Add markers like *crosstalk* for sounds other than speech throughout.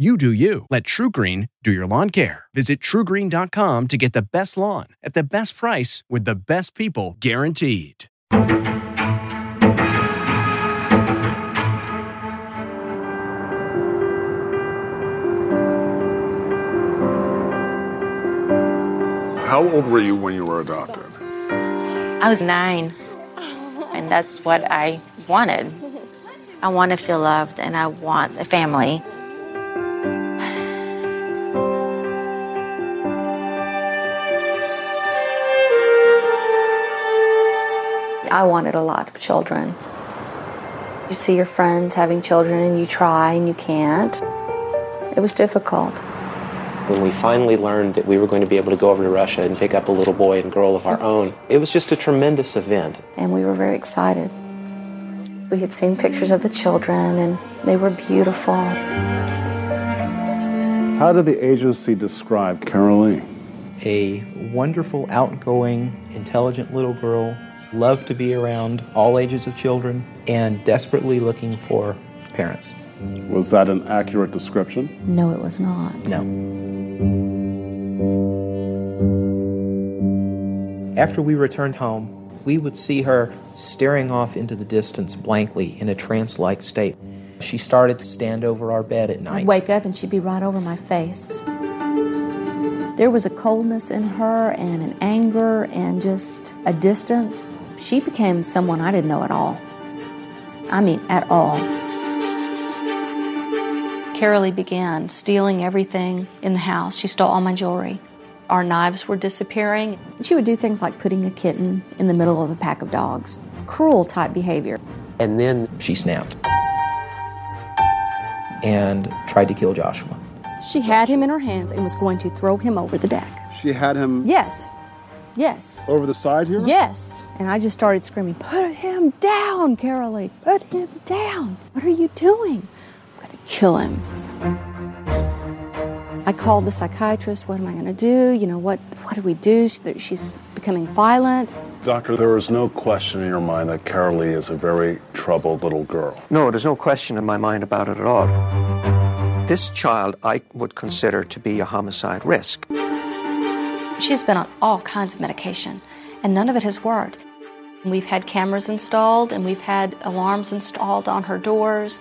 You do you. Let TruGreen do your lawn care. Visit trugreen.com to get the best lawn at the best price with the best people guaranteed. How old were you when you were adopted? I was nine, and that's what I wanted. I want to feel loved, and I want a family. I wanted a lot of children. You see your friends having children and you try and you can't. It was difficult. When we finally learned that we were going to be able to go over to Russia and pick up a little boy and girl of our own, it was just a tremendous event. And we were very excited. We had seen pictures of the children and they were beautiful. How did the agency describe Carolee? A wonderful, outgoing, intelligent little girl loved to be around all ages of children, and desperately looking for parents. Was that an accurate description? No, it was not. No. After we returned home, we would see her staring off into the distance blankly in a trance like state. She started to stand over our bed at night. I'd wake up and she'd be right over my face. There was a coldness in her and an anger and just a distance. She became someone I didn't know at all. I mean, at all. Carolee began stealing everything in the house. She stole all my jewelry. Our knives were disappearing. She would do things like putting a kitten in the middle of a pack of dogs. Cruel type behavior. And then she snapped and tried to kill Joshua. She had him in her hands and was going to throw him over the deck. She had him Yes. Yes. over the side here? Yes. And I just started screaming, Put him down, Carolee. Put him down. What are you doing? I'm going to kill him. I called the psychiatrist. What am I going to do? You know, what, what do we do? She's becoming violent. Doctor, there is no question in your mind that Carolee is a very troubled little girl. No, there's no question in my mind about it at all. This child I would consider to be a homicide risk. She's been on all kinds of medication, and none of it has worked. We've had cameras installed and we've had alarms installed on her doors.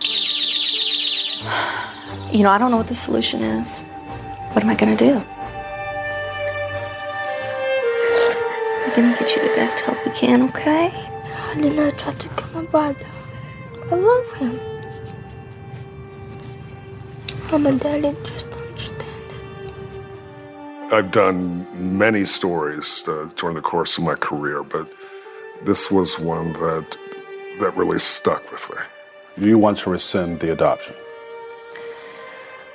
*sighs* You know, I don't know what the solution is. What am I going to do? We're gonna get you the best help we can, okay? I did not try to kill my brother. I love him. I've done many stories uh, during the course of my career, but this was one that that really stuck with me. You want to rescind the adoption?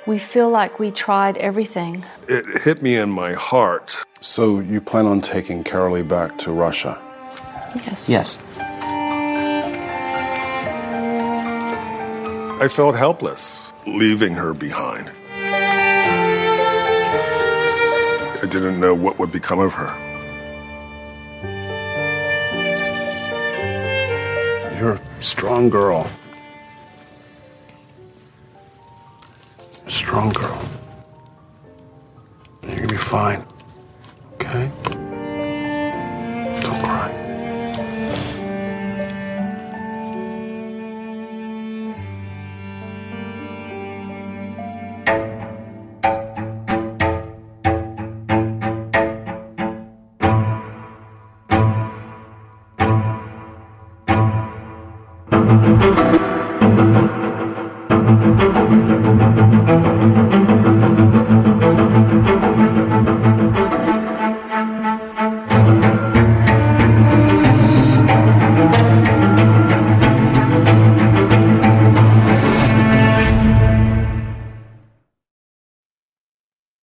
We feel like we tried everything. It hit me in my heart. So you plan on taking Carolee back to Russia? Yes. Yes. I felt helpless leaving her behind. I didn't know what would become of her. You're a strong girl. Strong girl. You're gonna be fine.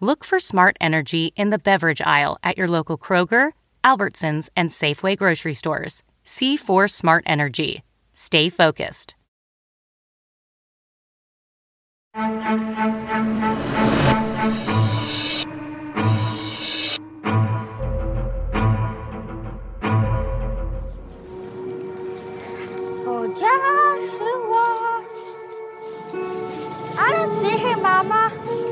Look for Smart Energy in the beverage aisle at your local Kroger, Albertsons, and Safeway grocery stores. C4 Smart Energy. Stay focused. Oh, Joshua. I don't see him, Mama.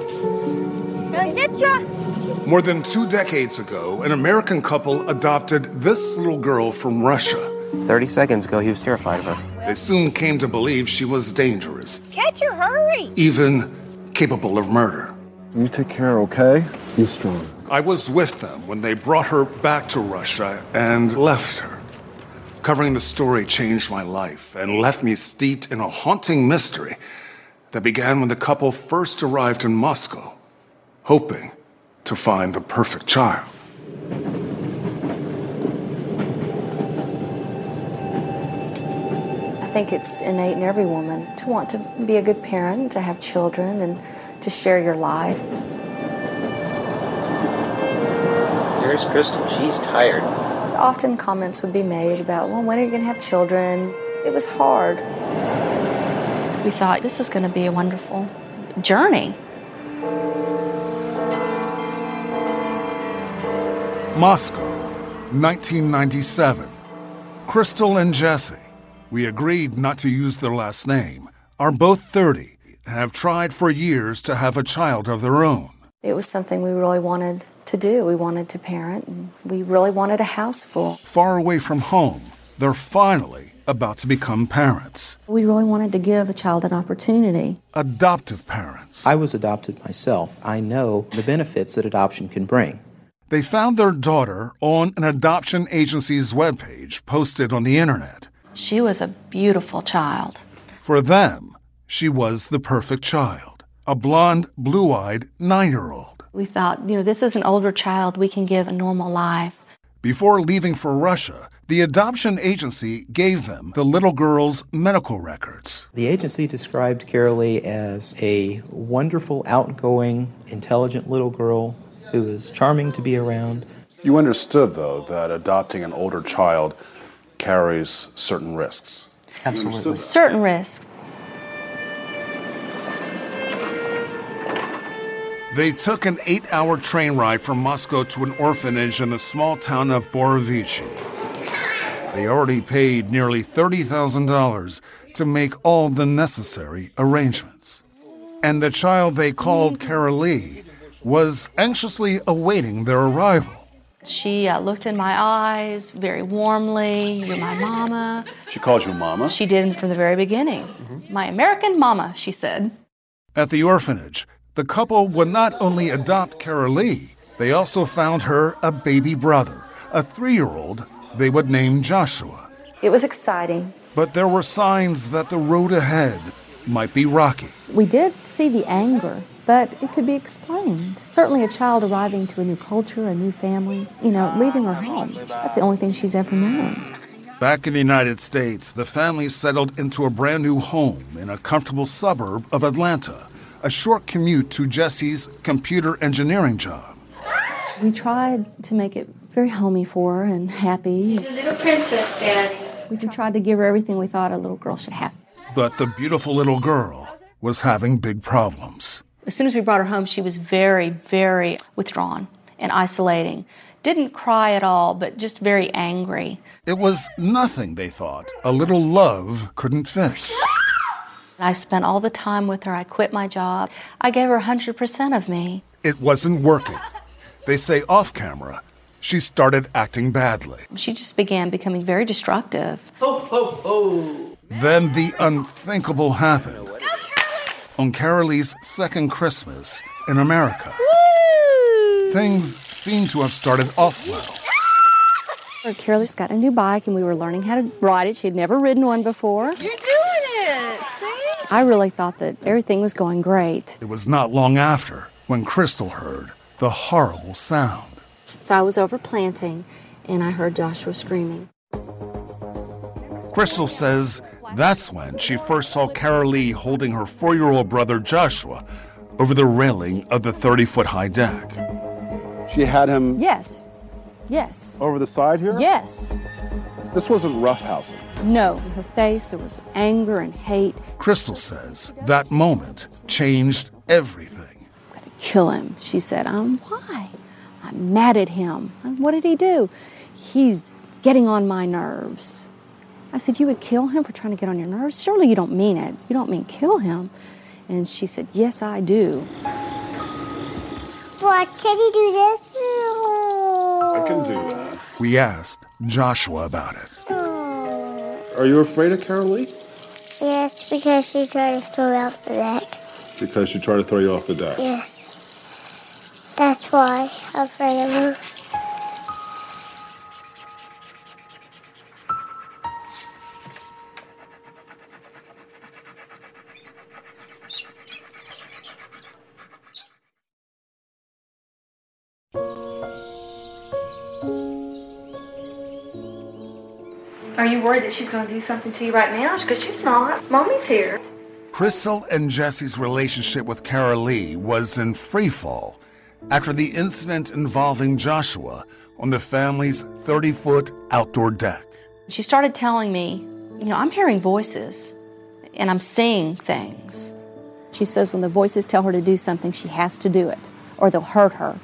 Go. More than two decades ago, an American couple adopted this little girl from Russia. 30 seconds ago, he was terrified of her. They soon came to believe she was dangerous, Catch her, hurry. even capable of murder. You take care, okay? Be strong. I was with them when they brought her back to Russia and left her. Covering the story changed my life and left me steeped in a haunting mystery that began when the couple first arrived in Moscow, hoping to find the perfect child. I think it's innate in every woman to want to be a good parent, to have children, and to share your life. There's Crystal. She's tired. Often comments would be made about, well, when are you going to have children? It was hard. We thought this is going to be a wonderful journey. Moscow, 1997. Crystal and Jesse, we agreed not to use their last name, are both 30 and have tried for years to have a child of their own. It was something we really wanted to do. We wanted to parent, and we really wanted a house full. Far away from home, they're finally about to become parents. We really wanted to give a child an opportunity. Adoptive parents. I was adopted myself. I know the benefits that adoption can bring. They found their daughter on an adoption agency's webpage posted on the internet. She was a beautiful child. For them, she was the perfect child a blonde, blue eyed nine year old. We thought, you know, this is an older child we can give a normal life. Before leaving for Russia, the adoption agency gave them the little girl's medical records. The agency described Carolee as a wonderful, outgoing, intelligent little girl who was charming to be around. You understood, though, that adopting an older child carries certain risks. Absolutely. Certain risks. They took an eight hour train ride from Moscow to an orphanage in the small town of Borovichi. They already paid nearly $30,000 to make all the necessary arrangements. And the child they called Carolee was anxiously awaiting their arrival. She uh, looked in my eyes very warmly. You're my mama. She calls you mama? She did from the very beginning. My American mama, she said. At the orphanage, the couple would not only adopt Carolee, they also found her a baby brother, a three year old they would name Joshua. It was exciting. But there were signs that the road ahead might be rocky. We did see the anger, but it could be explained. Certainly, a child arriving to a new culture, a new family, you know, leaving her home. That's the only thing she's ever known. Back in the United States, the family settled into a brand new home in a comfortable suburb of Atlanta, a short commute to Jesse's computer engineering job. We tried to make it very homey for her and happy. She's a little princess, Daddy. We tried to give her everything we thought a little girl should have. But the beautiful little girl was having big problems. As soon as we brought her home, she was very, very withdrawn and isolating. Didn't cry at all, but just very angry. It was nothing, they thought, a little love couldn't fix. I spent all the time with her. I quit my job. I gave her 100% of me. It wasn't working. They say off camera, she started acting badly. She just began becoming very destructive. Ho, ho, ho. Then the unthinkable happened. On Carolee's second Christmas in America, things seem to have started off well. Carolee's got a new bike, and we were learning how to ride it. She had never ridden one before. You're doing it. See? I really thought that everything was going great. It was not long after when Crystal heard the horrible sound. So I was over planting, and I heard Joshua screaming. Crystal says that's when she first saw Carolee holding her four year old brother Joshua over the railing of the 30 foot high deck. She had him Yes. Yes. over the side here? Yes. This wasn't roughhousing. No. In her face, there was anger and hate. Crystal says that moment changed everything. I'm going to kill him, she said. Um, why? I'm mad at him. "Um, What did he do? He's getting on my nerves. I said, You would kill him for trying to get on your nerves? Surely you don't mean it. You don't mean kill him. And she said, Yes, I do. What? Can you do this? I can do that. We asked Joshua about it. Are you afraid of Carolee? Yes, because she tried to throw me off the deck. Because she tried to throw you off the deck. Yes. That's why I'm afraid of her. Are you worried that she's going to do something to you right now? Because she's not. Mommy's here. Crystal and Jesse's relationship with Carolee was in free fall after the incident involving Joshua on the family's 30 foot outdoor deck. She started telling me, You know, I'm hearing voices and I'm seeing things. She says when the voices tell her to do something, she has to do it, or they'll hurt her.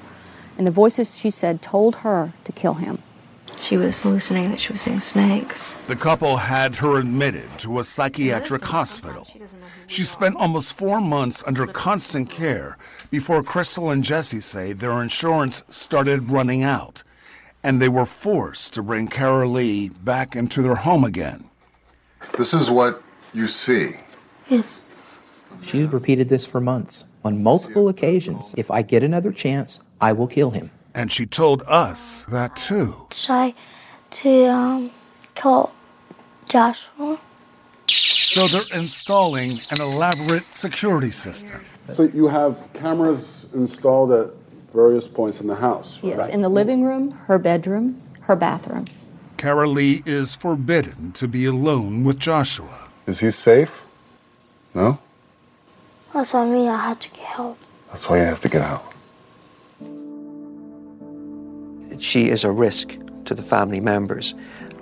And the voices, she said, told her to kill him. She was hallucinating that she was seeing snakes. The couple had her admitted to a psychiatric hospital. She spent almost four months under constant care before Crystal and Jesse say their insurance started running out, and they were forced to bring Carolee back into their home again. This is what you see. Yes. She repeated this for months on multiple occasions. If I get another chance, I will kill him. And she told us that too. Try to um, kill Joshua. So they're installing an elaborate security system. So you have cameras installed at various points in the house, Yes, in the living room, her bedroom, her bathroom. Carolee is forbidden to be alone with Joshua. Is he safe? No? That's what I mean. I had to get help. That's why you have to get out. She is a risk to the family members.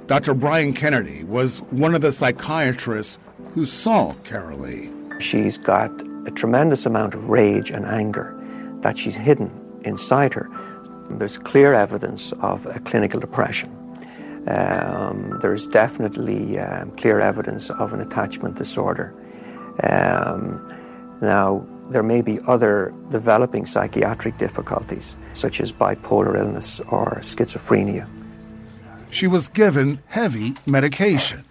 Dr. Brian Kennedy was one of the psychiatrists who saw Carolee. She's got a tremendous amount of rage and anger that she's hidden inside her. There's clear evidence of a clinical depression. Um, there's definitely um, clear evidence of an attachment disorder. Um, now, there may be other developing psychiatric difficulties, such as bipolar illness or schizophrenia. She was given heavy medication.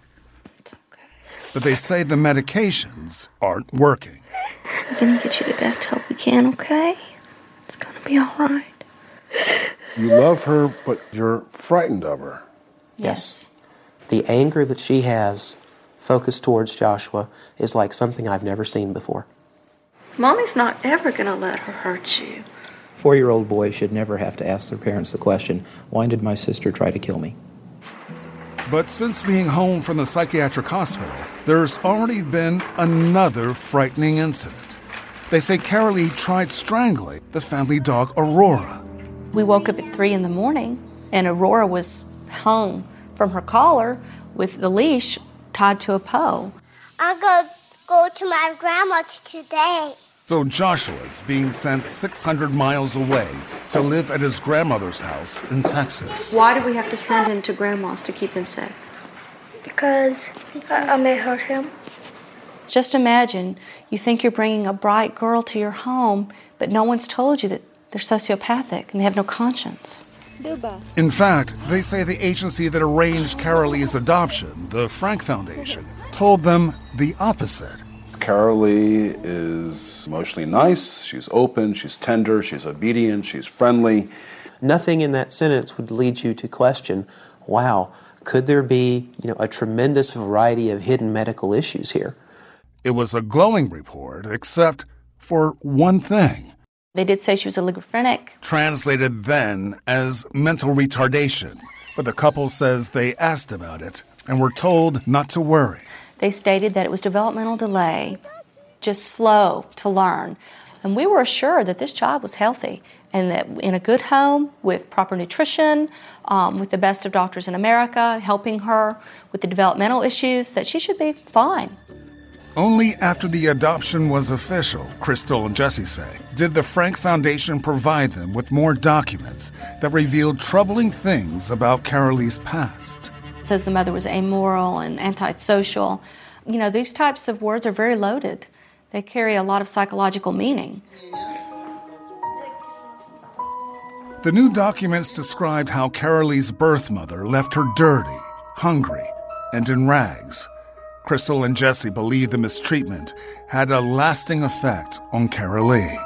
But they say the medications aren't working. We're gonna get you the best help we can, okay? It's gonna be alright. You love her, but you're frightened of her. Yes. The anger that she has focused towards Joshua is like something I've never seen before. Mommy's not ever gonna let her hurt you. Four year old boys should never have to ask their parents the question why did my sister try to kill me? But since being home from the psychiatric hospital, there's already been another frightening incident. They say Carolee tried strangling the family dog Aurora. We woke up at three in the morning, and Aurora was hung from her collar with the leash tied to a pole. I'm gonna go to my grandma's today. So Joshua's being sent 600 miles away to live at his grandmother's house in Texas. Why do we have to send him to grandma's to keep him safe? Because I, I may hurt him. Just imagine you think you're bringing a bright girl to your home, but no one's told you that they're sociopathic and they have no conscience. In fact, they say the agency that arranged Carolee's adoption, the Frank Foundation, told them the opposite. Carolee is emotionally nice, she's open, she's tender, she's obedient, she's friendly. Nothing in that sentence would lead you to question, wow, could there be, you know, a tremendous variety of hidden medical issues here? It was a glowing report, except for one thing. They did say she was a lygophrenic. Translated then as mental retardation. But the couple says they asked about it and were told not to worry. They stated that it was developmental delay, just slow to learn. And we were assured that this child was healthy and that in a good home with proper nutrition, um, with the best of doctors in America helping her with the developmental issues, that she should be fine. Only after the adoption was official, Crystal and Jesse say, did the Frank Foundation provide them with more documents that revealed troubling things about Carolee's past. It says the mother was amoral and antisocial. You know, these types of words are very loaded. They carry a lot of psychological meaning. The new documents described how Carolee's birth mother left her dirty, hungry, and in rags. Crystal and Jesse believe the mistreatment had a lasting effect on Carolee.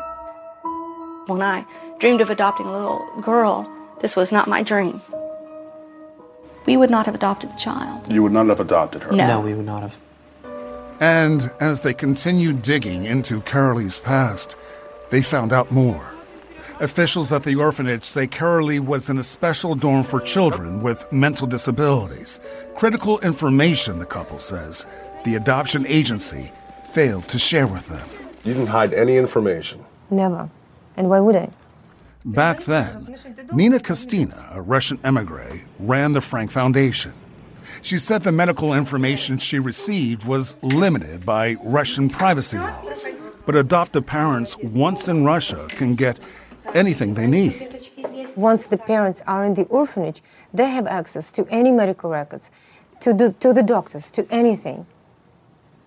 When I dreamed of adopting a little girl, this was not my dream. We would not have adopted the child. You would not have adopted her. No. No, we would not have. And as they continued digging into Carolee's past, they found out more. Officials at the orphanage say Carolee was in a special dorm for children with mental disabilities. Critical information, the couple says, the adoption agency failed to share with them. You didn't hide any information. Never. And why would I? Back then, Nina Kostina, a Russian emigre, ran the Frank Foundation. She said the medical information she received was limited by Russian privacy laws, but adoptive parents once in Russia can get anything they need. Once the parents are in the orphanage, they have access to any medical records, to the, to the doctors, to anything.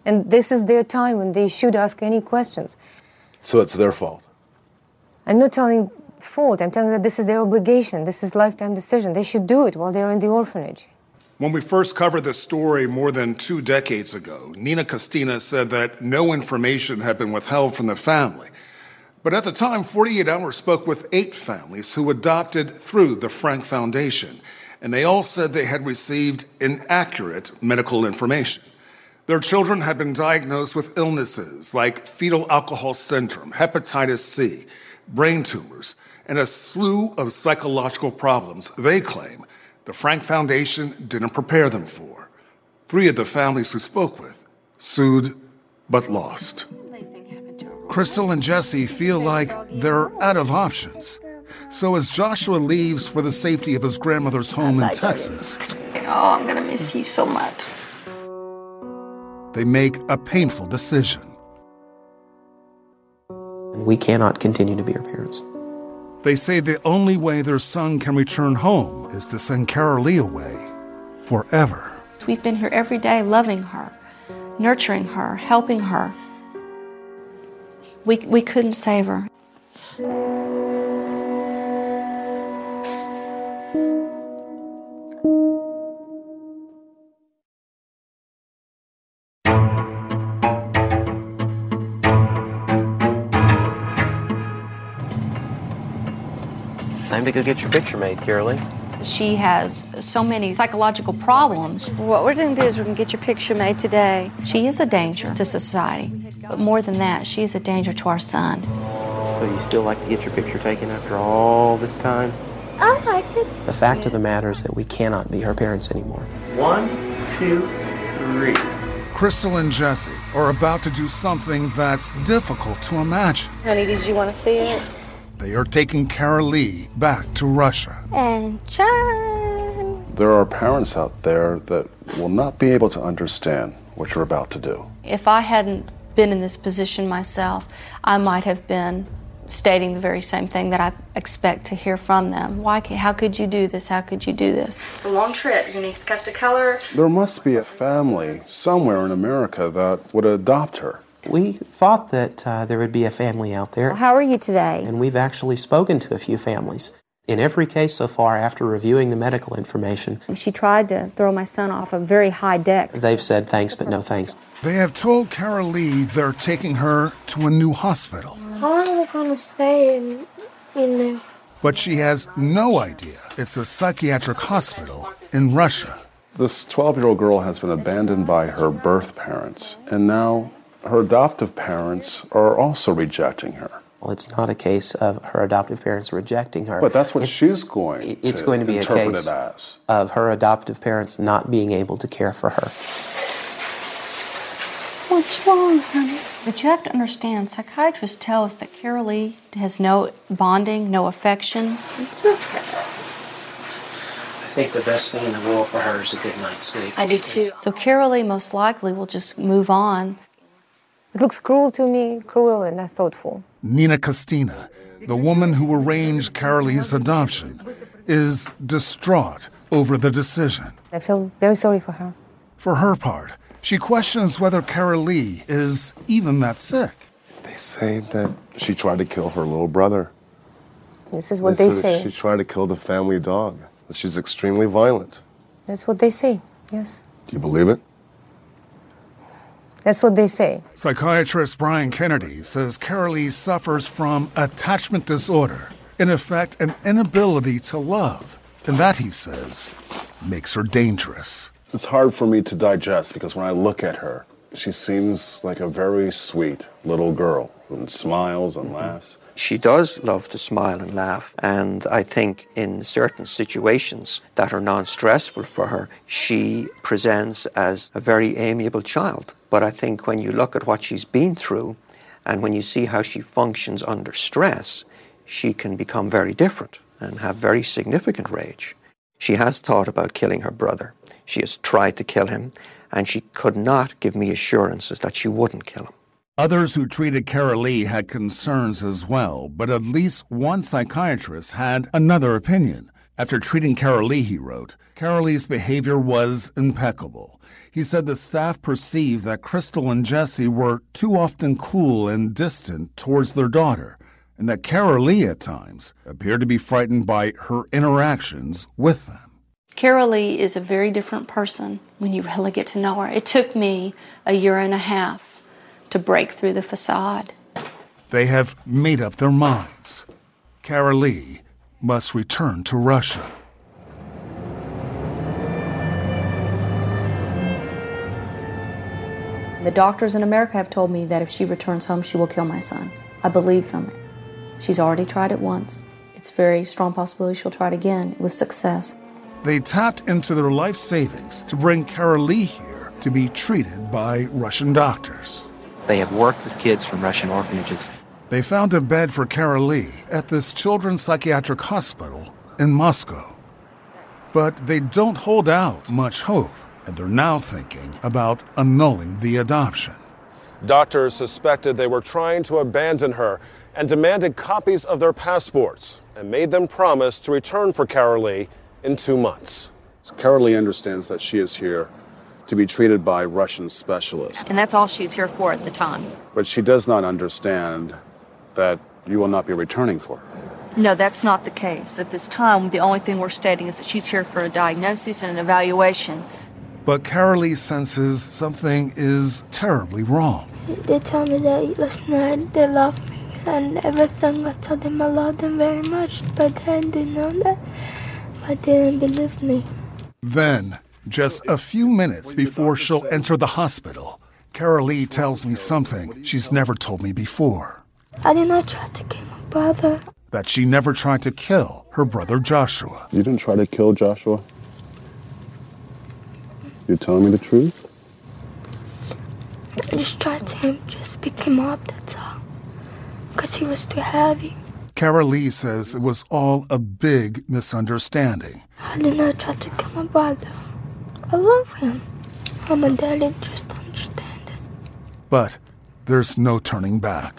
And this is their time when they should ask any questions. So it's their fault. I'm not telling fault, I'm telling that this is their obligation, this is lifetime decision. They should do it while they're in the orphanage. When we first covered this story more than two decades ago, Nina Kostina said that no information had been withheld from the family. But at the time, 48 Hours spoke with eight families who adopted through the Frank Foundation, and they all said they had received inaccurate medical information. Their children had been diagnosed with illnesses like fetal alcohol syndrome, hepatitis C, brain tumors, and a slew of psychological problems they claim the Frank Foundation didn't prepare them for. Three of the families who spoke with sued but lost. Crystal and Jesse feel like they're out of options. So as Joshua leaves for the safety of his grandmother's home in Texas, Oh, I'm gonna miss you so much. they make a painful decision. And we cannot continue to be her parents. They say the only way their son can return home is to send Carolee away forever. We've been here every day loving her, nurturing her, helping her. We, we couldn't save her. Time to go get your picture made, Carolee. She has so many psychological problems. What we're gonna do is we're gonna get your picture made today. She is a danger to society. But more than that, she is a danger to our son. So you still like to get your picture taken after all this time? I like it. The fact of the matter is that we cannot be her parents anymore. One, two, three. Crystal and Jesse are about to do something that's difficult to imagine. Honey, did you want to see it? They are taking Carolee back to Russia. And John. There are parents out there that will not be able to understand what you're about to do. If I hadn't been in this position myself, I might have been stating the very same thing that I expect to hear from them. Why? ca- How could you do this? How could you do this? It's a long trip. You need stuff to color. There must be a family somewhere in America that would adopt her. We thought that uh, there would be a family out there, How are you today? and we've actually spoken to a few families. In every case so far, after reviewing the medical information, She tried to throw my son off a very high deck. they've said thanks but no thanks. They have told Carolee they're taking her to a new hospital, How long are we gonna stay in, in there? but she has no idea it's a psychiatric hospital in Russia. This 12 year old girl has been abandoned by her birth parents, and now her adoptive parents are also rejecting her. Well, it's not a case of her adoptive parents rejecting her. But that's what It's- she's going It's to going to be a case as. of her adoptive parents not being able to care for her. What's wrong, honey? But you have to understand, psychiatrists tell us that Carolee has no bonding, no affection. It's okay. I think the best thing in the world for her is a good night's sleep. I do too. So Carolee most likely will just move on. It looks cruel to me, cruel and not thoughtful. Nina Kostina, the woman who arranged Carolee's adoption, is distraught over the decision. I feel very sorry for her. For her part, she questions whether Carolee is even that sick. They say that she tried to kill her little brother. This is what they said that say. She tried to kill the family dog. She's extremely violent. That's what they say. Yes. Do you believe it? That's what they say. Psychiatrist Brian Kennedy says Carolee suffers from attachment disorder, in effect, an inability to love. And that, he says, makes her dangerous. It's hard for me to digest because when I look at her, she seems like a very sweet little girl who smiles and laughs. She does love to smile and laugh, and I think in certain situations that are non stressful for her, she presents as a very amiable child. But I think when you look at what she's been through and when you see how she functions under stress, she can become very different and have very significant rage. She has thought about killing her brother. She has tried to kill him, and she could not give me assurances that she wouldn't kill him. Others who treated Carolee had concerns as well, but at least one psychiatrist had another opinion. After treating Carolee, he wrote, Carolee's behavior was impeccable. He said the staff perceived that Crystal and Jesse were too often cool and distant towards their daughter, and that Carolee at times appeared to be frightened by her interactions with them. Carolee is a very different person when you really get to know her. It took me a year and a half to break through the facade. They have made up their minds. Carolee must return to Russia. The doctors in America have told me that if she returns home, she will kill my son. I believe them. She's already tried it once. It's a very strong possibility she'll try it again with success. they tapped into their life savings to bring Carolee here to be treated by Russian doctors. They have worked with kids from Russian orphanages. They found a bed for Carolee at this children's psychiatric hospital in Moscow. But they don't hold out much hope, and they're now thinking about annulling the adoption. Doctors suspected they were trying to abandon her and demanded copies of their passports and made them promise to return for Carolee in two months. Carolee understands that she is here to be treated by Russian specialists, And that's all she's here for at the time. but she does not understand that you will not be returning for her. No, that's not the case. At this time, the only thing we're stating is that she's here for a diagnosis and an evaluation. But Carolee senses something is terribly wrong. They told me that last night they loved me and everything. I told them I loved them very much, but then they know that. But they didn't believe me. Then, just a few minutes before she'll enter the hospital, Carolee tells me something she's never told me before I did not try to kill my brother. that she never tried to kill her brother Joshua. You didn't try to kill Joshua? You're telling me the truth? I just tried to him, just pick him up, that's all. Because he was too heavy. Carolee says it was all a big misunderstanding. I did not try to kill my brother. I love him. I'm a daddy, just don't understand it. But there's no turning back.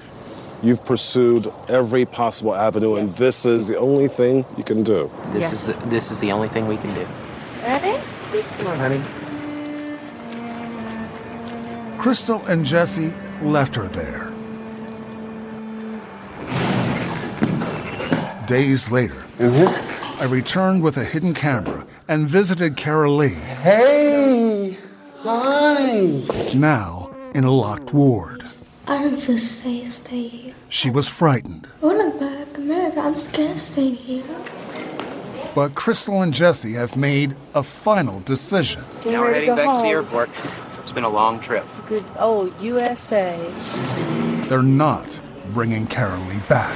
You've pursued every possible avenue, and this is the only thing you can do. This is the, this is the only thing we can do. Ready? Come on, honey. Crystal and Jesse left her there. Days later, mm-hmm. I returned with a hidden camera and visited Carolee, Hey! Hi! now in a locked ward. I don't feel safe staying here. She was frightened, I want to go back to America. I'm scared staying here. but Crystal and Jesse have made a final decision. Now we're heading back to the airport. It's been a long trip. Good old USA. They're not bringing Carolee back.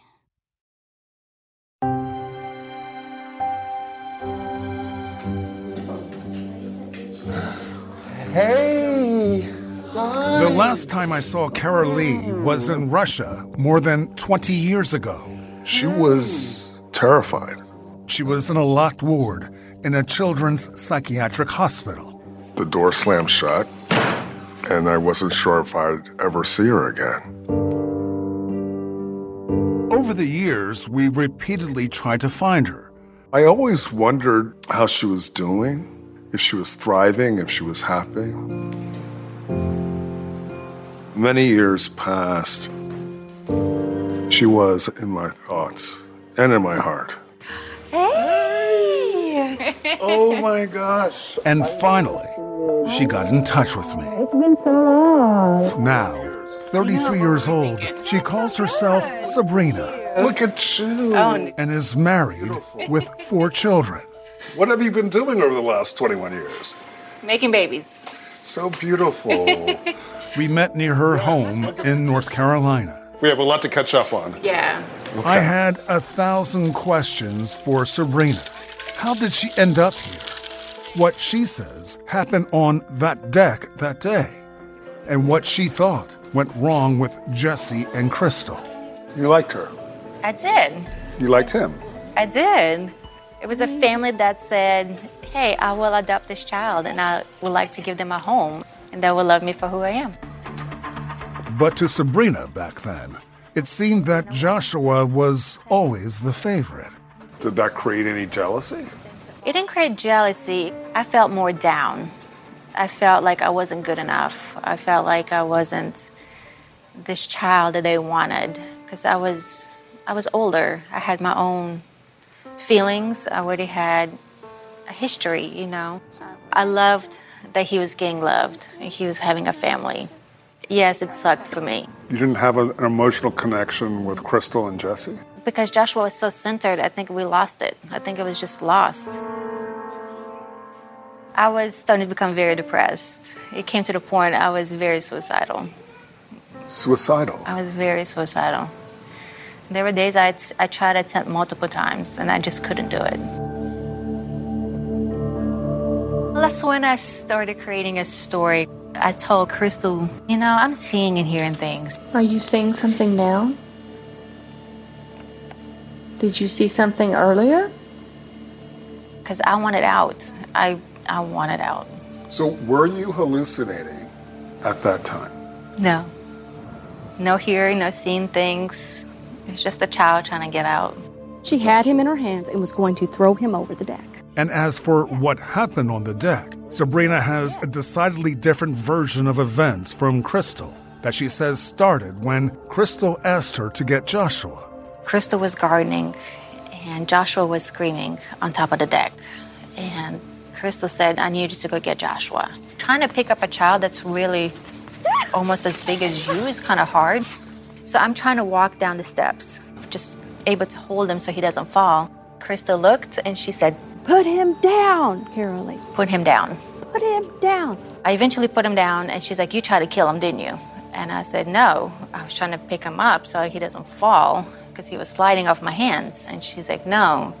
Hey! The last time I saw Kara Carolee was in Russia more than 20 years ago. She was terrified. She was in a locked ward in a children's psychiatric hospital. The door slammed shut, and I wasn't sure if I'd ever see her again. Over the years, we repeatedly tried to find her. I always wondered how she was doing, if she was thriving, if she was happy. Many years passed. She was in my thoughts and in my heart. Hey! *laughs* Oh my gosh. And finally, she got in touch with me. It's been so long. Now, 33 years old, she calls herself Sabrina Look at you. Oh, and is married with four children. What have you been doing over the last 21 years? Making babies. So beautiful. *laughs* We met near her home in North Carolina. we have a lot to catch up on. Yeah. I had a thousand questions for Sabrina. How did she end up here? what she says happened on that deck that day and what she thought went wrong with Jesse and Crystal. You liked her. I did. You liked him. I did. It was a family that said, hey, I will adopt this child and I would like to give them a home and they will love me for who I am. But to Sabrina back then, it seemed that Joshua was always the favorite. Did that create any jealousy? It didn't create jealousy. I felt more down. I felt like I wasn't good enough. I felt like I wasn't this child that they wanted because I was I was older. I had my own feelings. I already had a history, you know. I loved that he was getting loved and he was having a family. Yes, it sucked for me You didn't have a- an emotional connection with Crystal and Jesse? because Joshua was so centered. I think we lost it. I think it was just lost. I was starting to become very depressed. It came to the point I was very suicidal. Suicidal. I was very suicidal. There were days I, I tried to attempt multiple times and I just couldn't do it. That's when I started creating a story. I told Crystal, you know, I'm seeing and hearing things. Are you seeing something now? Did you see something earlier? Because I wanted out. I, I wanted out. So, were you hallucinating at that time? No. No hearing, no seeing things. It was just a child trying to get out. She had him in her hands and was going to throw him over the deck. And as for what happened on the deck, Sabrina has a decidedly different version of events from Crystal that she says started when Crystal asked her to get Joshua. Crystal was gardening and Joshua was screaming on top of the deck. And Crystal said, I need you to go get Joshua. Trying to pick up a child that's really almost as big as you is kind of hard. So I'm trying to walk down the steps, just able to hold him so he doesn't fall. Krista looked and she said, Put him down, Carolee. Put him down. Put him down. I eventually put him down, and she's like, You tried to kill him, didn't you? And I said, No. I was trying to pick him up so he doesn't fall because he was sliding off my hands. And she's like, No,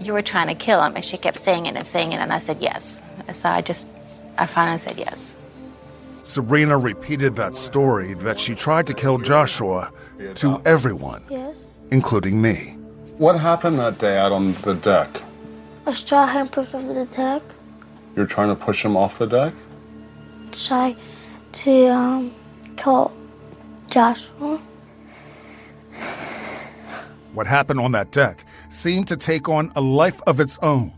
you were trying to kill him. And she kept saying it and saying it, and I said, Yes. And so I just, I finally said yes. Sabrina repeated that story that she tried to kill Joshua to everyone, Yes. including me. What happened that day out on the deck? I saw him push over the deck. You're trying to push him off the deck? Try to um, kill Joshua. What happened on that deck seemed to take on a life of its own.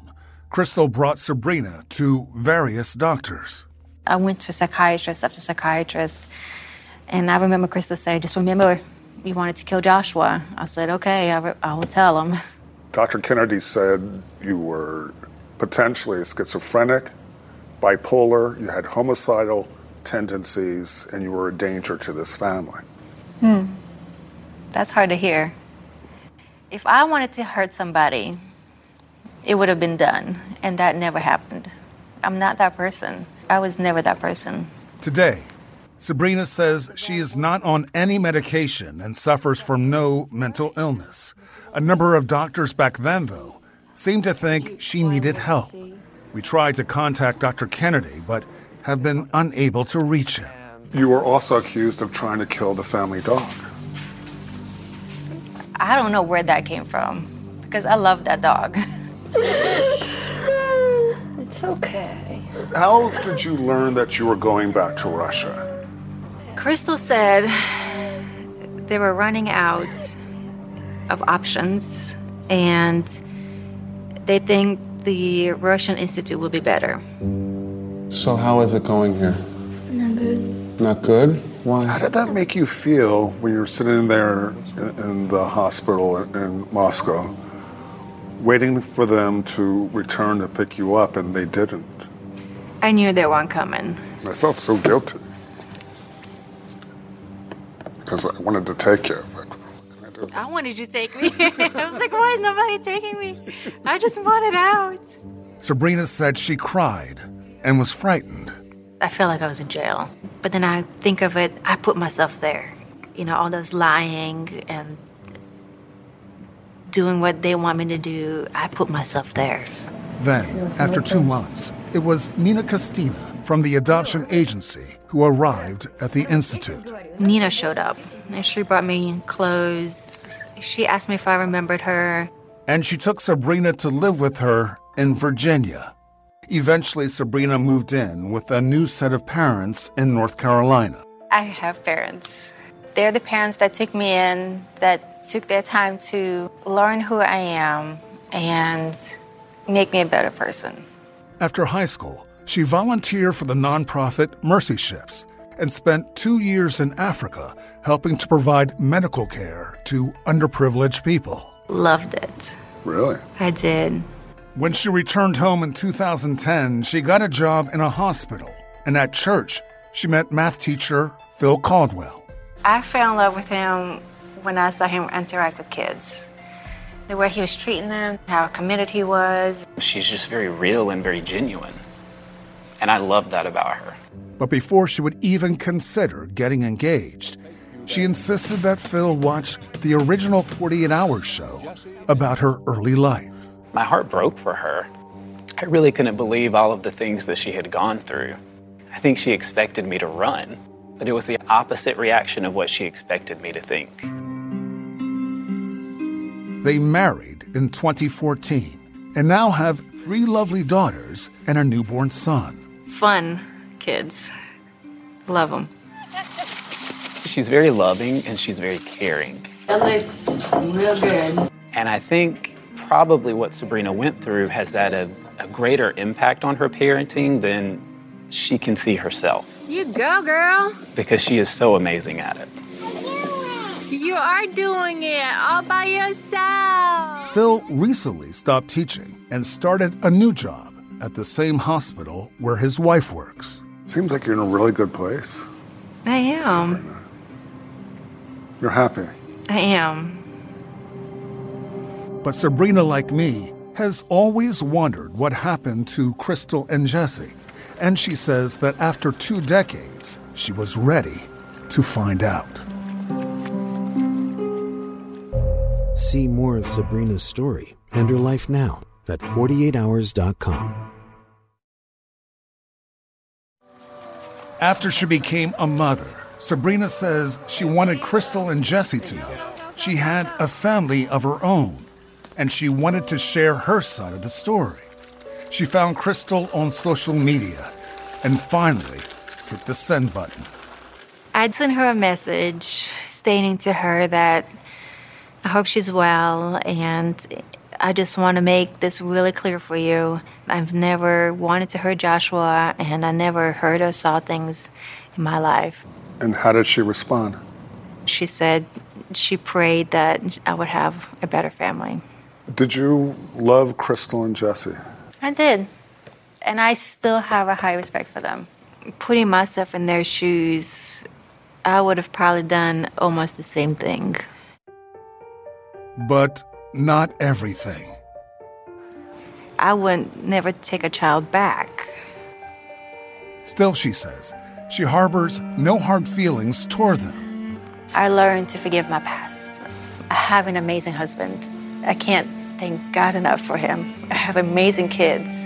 Crystal brought Sabrina to various doctors. I went to psychiatrist after psychiatrist, and I remember Krista say, "Just remember, you wanted to kill Joshua." I said, "Okay, I, re- I will tell him." Dr. Kennedy said you were potentially schizophrenic, bipolar, you had homicidal tendencies, and you were a danger to this family. Hmm. That's hard to hear. If I wanted to hurt somebody, it would have been done, and that never happened. I'm not that person. I was never that person. Today, Sabrina says she is not on any medication and suffers from no mental illness. A number of doctors back then, though, seemed to think she needed help. We tried to contact Dr. Kennedy, but have been unable to reach him. You were also accused of trying to kill the family dog. I don't know where that came from because I love that dog. *laughs* It's okay. How did you learn that you were going back to Russia? Crystal said they were running out of options and they think the Russian Institute will be better. So, how is it going here? Not good. Not good? Why? How did that make you feel when you were sitting there in, in the hospital in, in Moscow, waiting for them to return to pick you up, and they didn't? I knew they weren't coming. I felt so guilty because I wanted to take you. But I, do? I wanted you to take me. *laughs* I was like, why is nobody taking me? I just wanted out. Sabrina said she cried and was frightened. I felt like I was in jail. But then I think of it, I put myself there. You know, all those lying and doing what they want me to do, I put myself there. Then, after two months, it was Nina Kostina from the adoption agency who arrived at the Institute. Nina showed up and she brought me clothes. She asked me if I remembered her. And she took Sabrina to live with her in Virginia. Eventually, Sabrina moved in with a new set of parents in North Carolina. I have parents. They're the parents that took me in, that took their time to learn who I am and make me a better person. After high school, she volunteered for the nonprofit Mercy Ships and spent two years in Africa helping to provide medical care to underprivileged people. Loved it. Really? I did. When she returned home in 2010, she got a job in a hospital. And at church, she met math teacher Phil Caldwell. I fell in love with him when I saw him interact with kids. The way he was treating them, how committed he was. She's just very real and very genuine. And I love that about her. But before she would even consider getting engaged, she insisted that Phil watch the original 48 Hours show about her early life. My heart broke for her. I really couldn't believe all of the things that she had gone through. I think she expected me to run, but it was the opposite reaction of what she expected me to think. They married in 2014 and now have three lovely daughters and a newborn son. Fun kids. Love them. She's very loving and she's very caring. That looks real good. And I think probably what Sabrina went through has had a, a greater impact on her parenting than she can see herself You go, girl. because she is so amazing at it. You are doing it all by yourself. Phil recently stopped teaching and started a new job at the same hospital where his wife works. Seems like you're in a really good place. I am. Sabrina. You're happy. I am. But Sabrina, like me, has always wondered what happened to Crystal and Jesse. And she says that after two decades, she was ready to find out. See more of Sabrina's story and her life now at 48hours.com. After she became a mother, Sabrina says she wanted Crystal and Jesse to know she had a family of her own, and she wanted to share her side of the story. She found Crystal on social media and finally hit the send button. I'd sent her a message stating to her that I hope she's well and I just want to make this really clear for you. I've never wanted to hurt Joshua and I never heard or saw things in my life. And how did she respond? She said she prayed that I would have a better family. Did you love Crystal and Jesse? I did. And I still have a high respect for them. Putting myself in their shoes, I would have probably done almost the same thing. But not everything. I would never take a child back. Still, she says, she harbors no hard feelings toward them. I learned to forgive my past. I have an amazing husband. I can't thank God enough for him. I have amazing kids.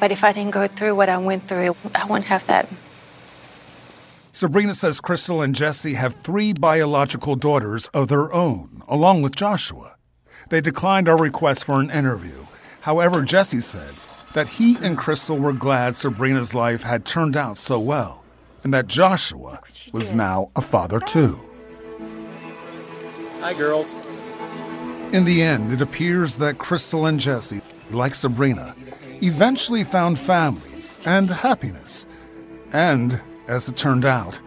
But if I didn't go through what I went through, I wouldn't have that. Sabrina says Crystal and Jesse have three biological daughters of their own, along with Joshua. They declined our request for an interview. However, Jesse said that he and Crystal were glad Sabrina's life had turned out so well, and that Joshua was now a father too. Hi, girls. In the end, it appears that Crystal and Jesse, like Sabrina, eventually found families and happiness. And, as it turned out,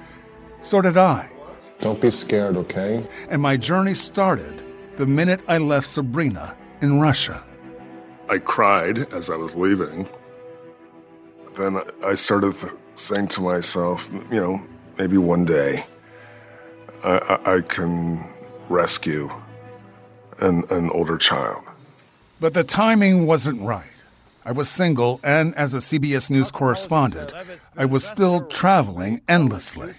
so did I. Don't be scared, okay? And my journey started the minute I left Sabrina in Russia. I cried as I was leaving. Then I started saying to myself, you know, maybe one day I, I, I can rescue an, an older child. But the timing wasn't right. I was single, and as a CBS News correspondent, I was still traveling endlessly.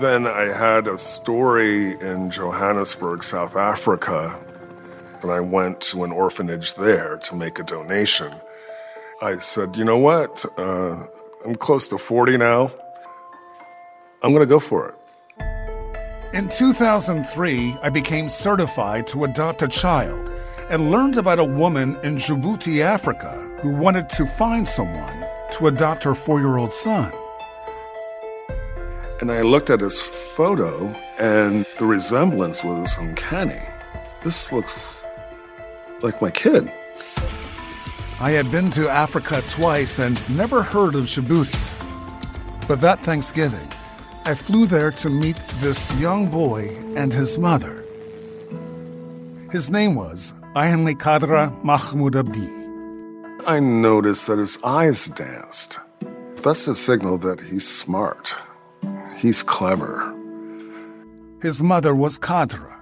Then I had a story in Johannesburg, South Africa, and I went to an orphanage there to make a donation. I said, you know what? Uh, I'm close to 40 now. I'm going to go for it. In 2003, I became certified to adopt a child and learned about a woman in Djibouti, Africa, who wanted to find someone to adopt her four year old son. And I looked at his photo, and the resemblance was uncanny. This looks like my kid. I had been to Africa twice and never heard of Djibouti. But that Thanksgiving, I flew there to meet this young boy and his mother. His name was Ahenli Kadra Mahmoud Abdi. I noticed that his eyes danced. That's a signal that he's smart. He's clever. His mother was Kadra.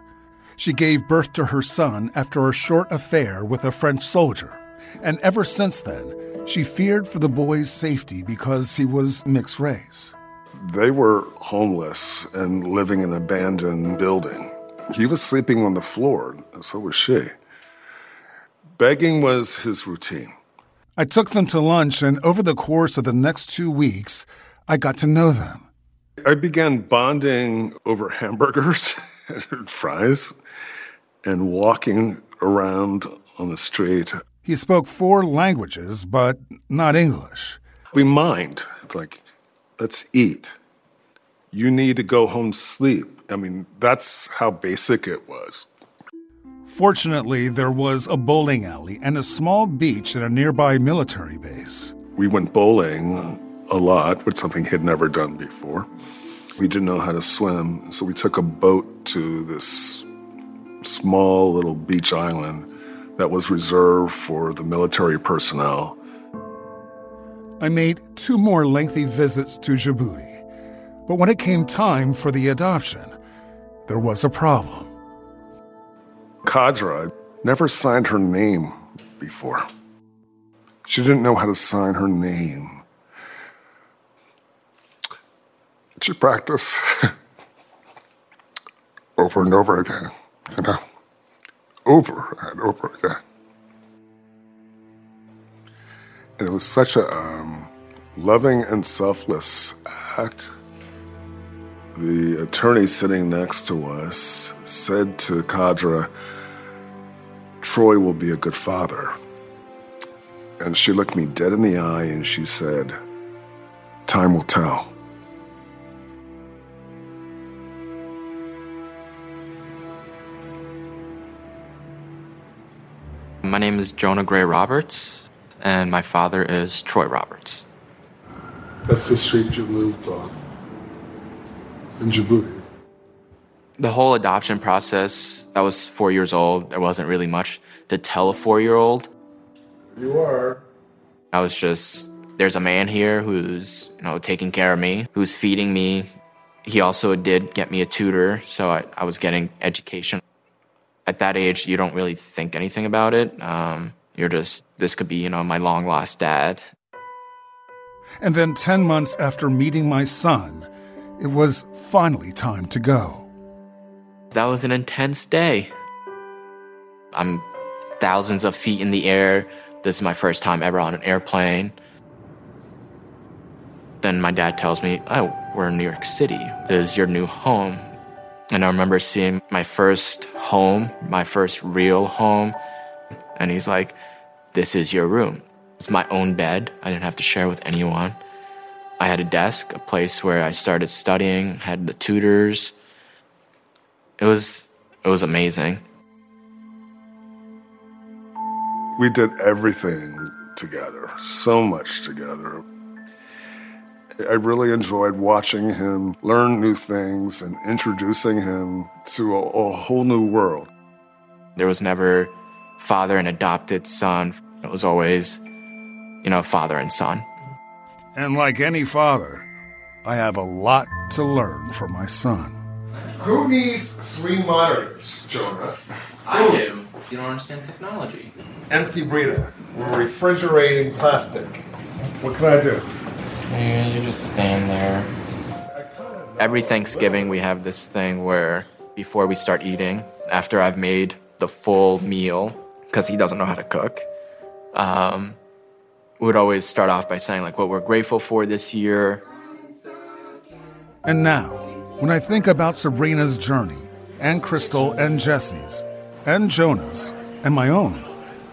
She gave birth to her son after a short affair with a French soldier, and ever since then, she feared for the boy's safety because he was mixed race. They were homeless and living in an abandoned building. He was sleeping on the floor, so was she. Begging was his routine. I took them to lunch, and over the course of the next two weeks, I got to know them. I began bonding over hamburgers *laughs* and fries and walking around on the street. He spoke four languages, but not English. We mind, like, let's eat. You need to go home sleep. I mean, that's how basic it was. Fortunately, there was a bowling alley and a small beach at a nearby military base. We went bowling a lot, which something he'd never done before. We didn't know how to swim, so we took a boat to this small little beach island that was reserved for the military personnel. I made two more lengthy visits to Djibouti, but when it came time for the adoption, there was a problem. Kadra never signed her name before. She didn't know how to sign her name. She practiced *laughs* over and over again, you know, over and over again. And it was such a um, loving and selfless act. The attorney sitting next to us said to Kadra, Troy will be a good father. And she looked me dead in the eye and she said, Time will tell. My name is Jonah Gray Roberts, and my father is Troy Roberts. That's the street you lived on in Djibouti. The whole adoption process, I was four years old. There wasn't really much to tell a four year old. You are. I was just, there's a man here who's, you know, taking care of me, who's feeding me. He also did get me a tutor, so I, I was getting education. At that age, you don't really think anything about it. Um, you're just, this could be, you know, my long lost dad. And then 10 months after meeting my son, it was finally time to go. That was an intense day. I'm thousands of feet in the air. This is my first time ever on an airplane. Then my dad tells me, Oh, we're in New York City. This is your new home. And I remember seeing my first home, my first real home. And he's like, This is your room. It's my own bed. I didn't have to share with anyone. I had a desk, a place where I started studying, had the tutors. It was it was amazing. We did everything together, so much together. I really enjoyed watching him learn new things and introducing him to a, a whole new world. There was never father and adopted son. It was always, you know, father and son. And like any father, I have a lot to learn from my son. Who needs three monitors, Jonah? I do. You don't understand technology. Empty Brita. We're refrigerating plastic. What can I do? Yeah, you just stand there. Every Thanksgiving, we have this thing where before we start eating, after I've made the full meal because he doesn't know how to cook. Um, we would always start off by saying like what we're grateful for this year. And now, when I think about Sabrina's journey, and Crystal and Jesse's, and Jonah's, and my own,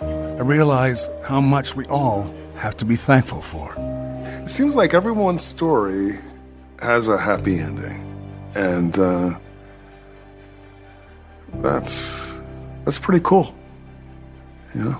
I realize how much we all have to be thankful for. It seems like everyone's story has a happy ending. And uh, that's that's pretty cool. You know?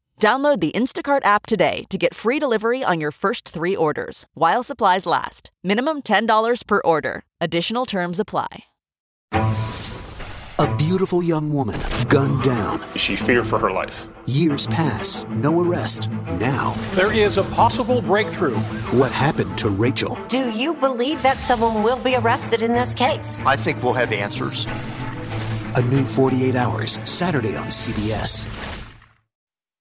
Download the Instacart app today to get free delivery on your first three orders while supplies last. Minimum $10 per order. Additional terms apply. A beautiful young woman gunned down. She feared for her life. Years pass, no arrest. Now, There is a possible breakthrough. what happened to Rachel? Do you believe that someone will be arrested in this case? I think we'll have answers. A new 48 hours, Saturday on CBS.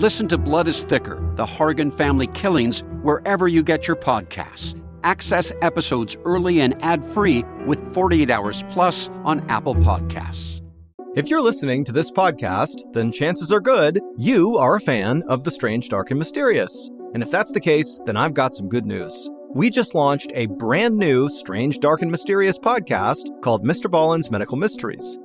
Listen to Blood is Thicker The Hargan Family Killings wherever you get your podcasts. Access episodes early and ad free with 48 Hours Plus on Apple Podcasts. If you're listening to this podcast, then chances are good you are a fan of The Strange, Dark, and Mysterious. And if that's the case, then I've got some good news. We just launched a brand new Strange, Dark, and Mysterious podcast called Mr. Ballen's Medical Mysteries.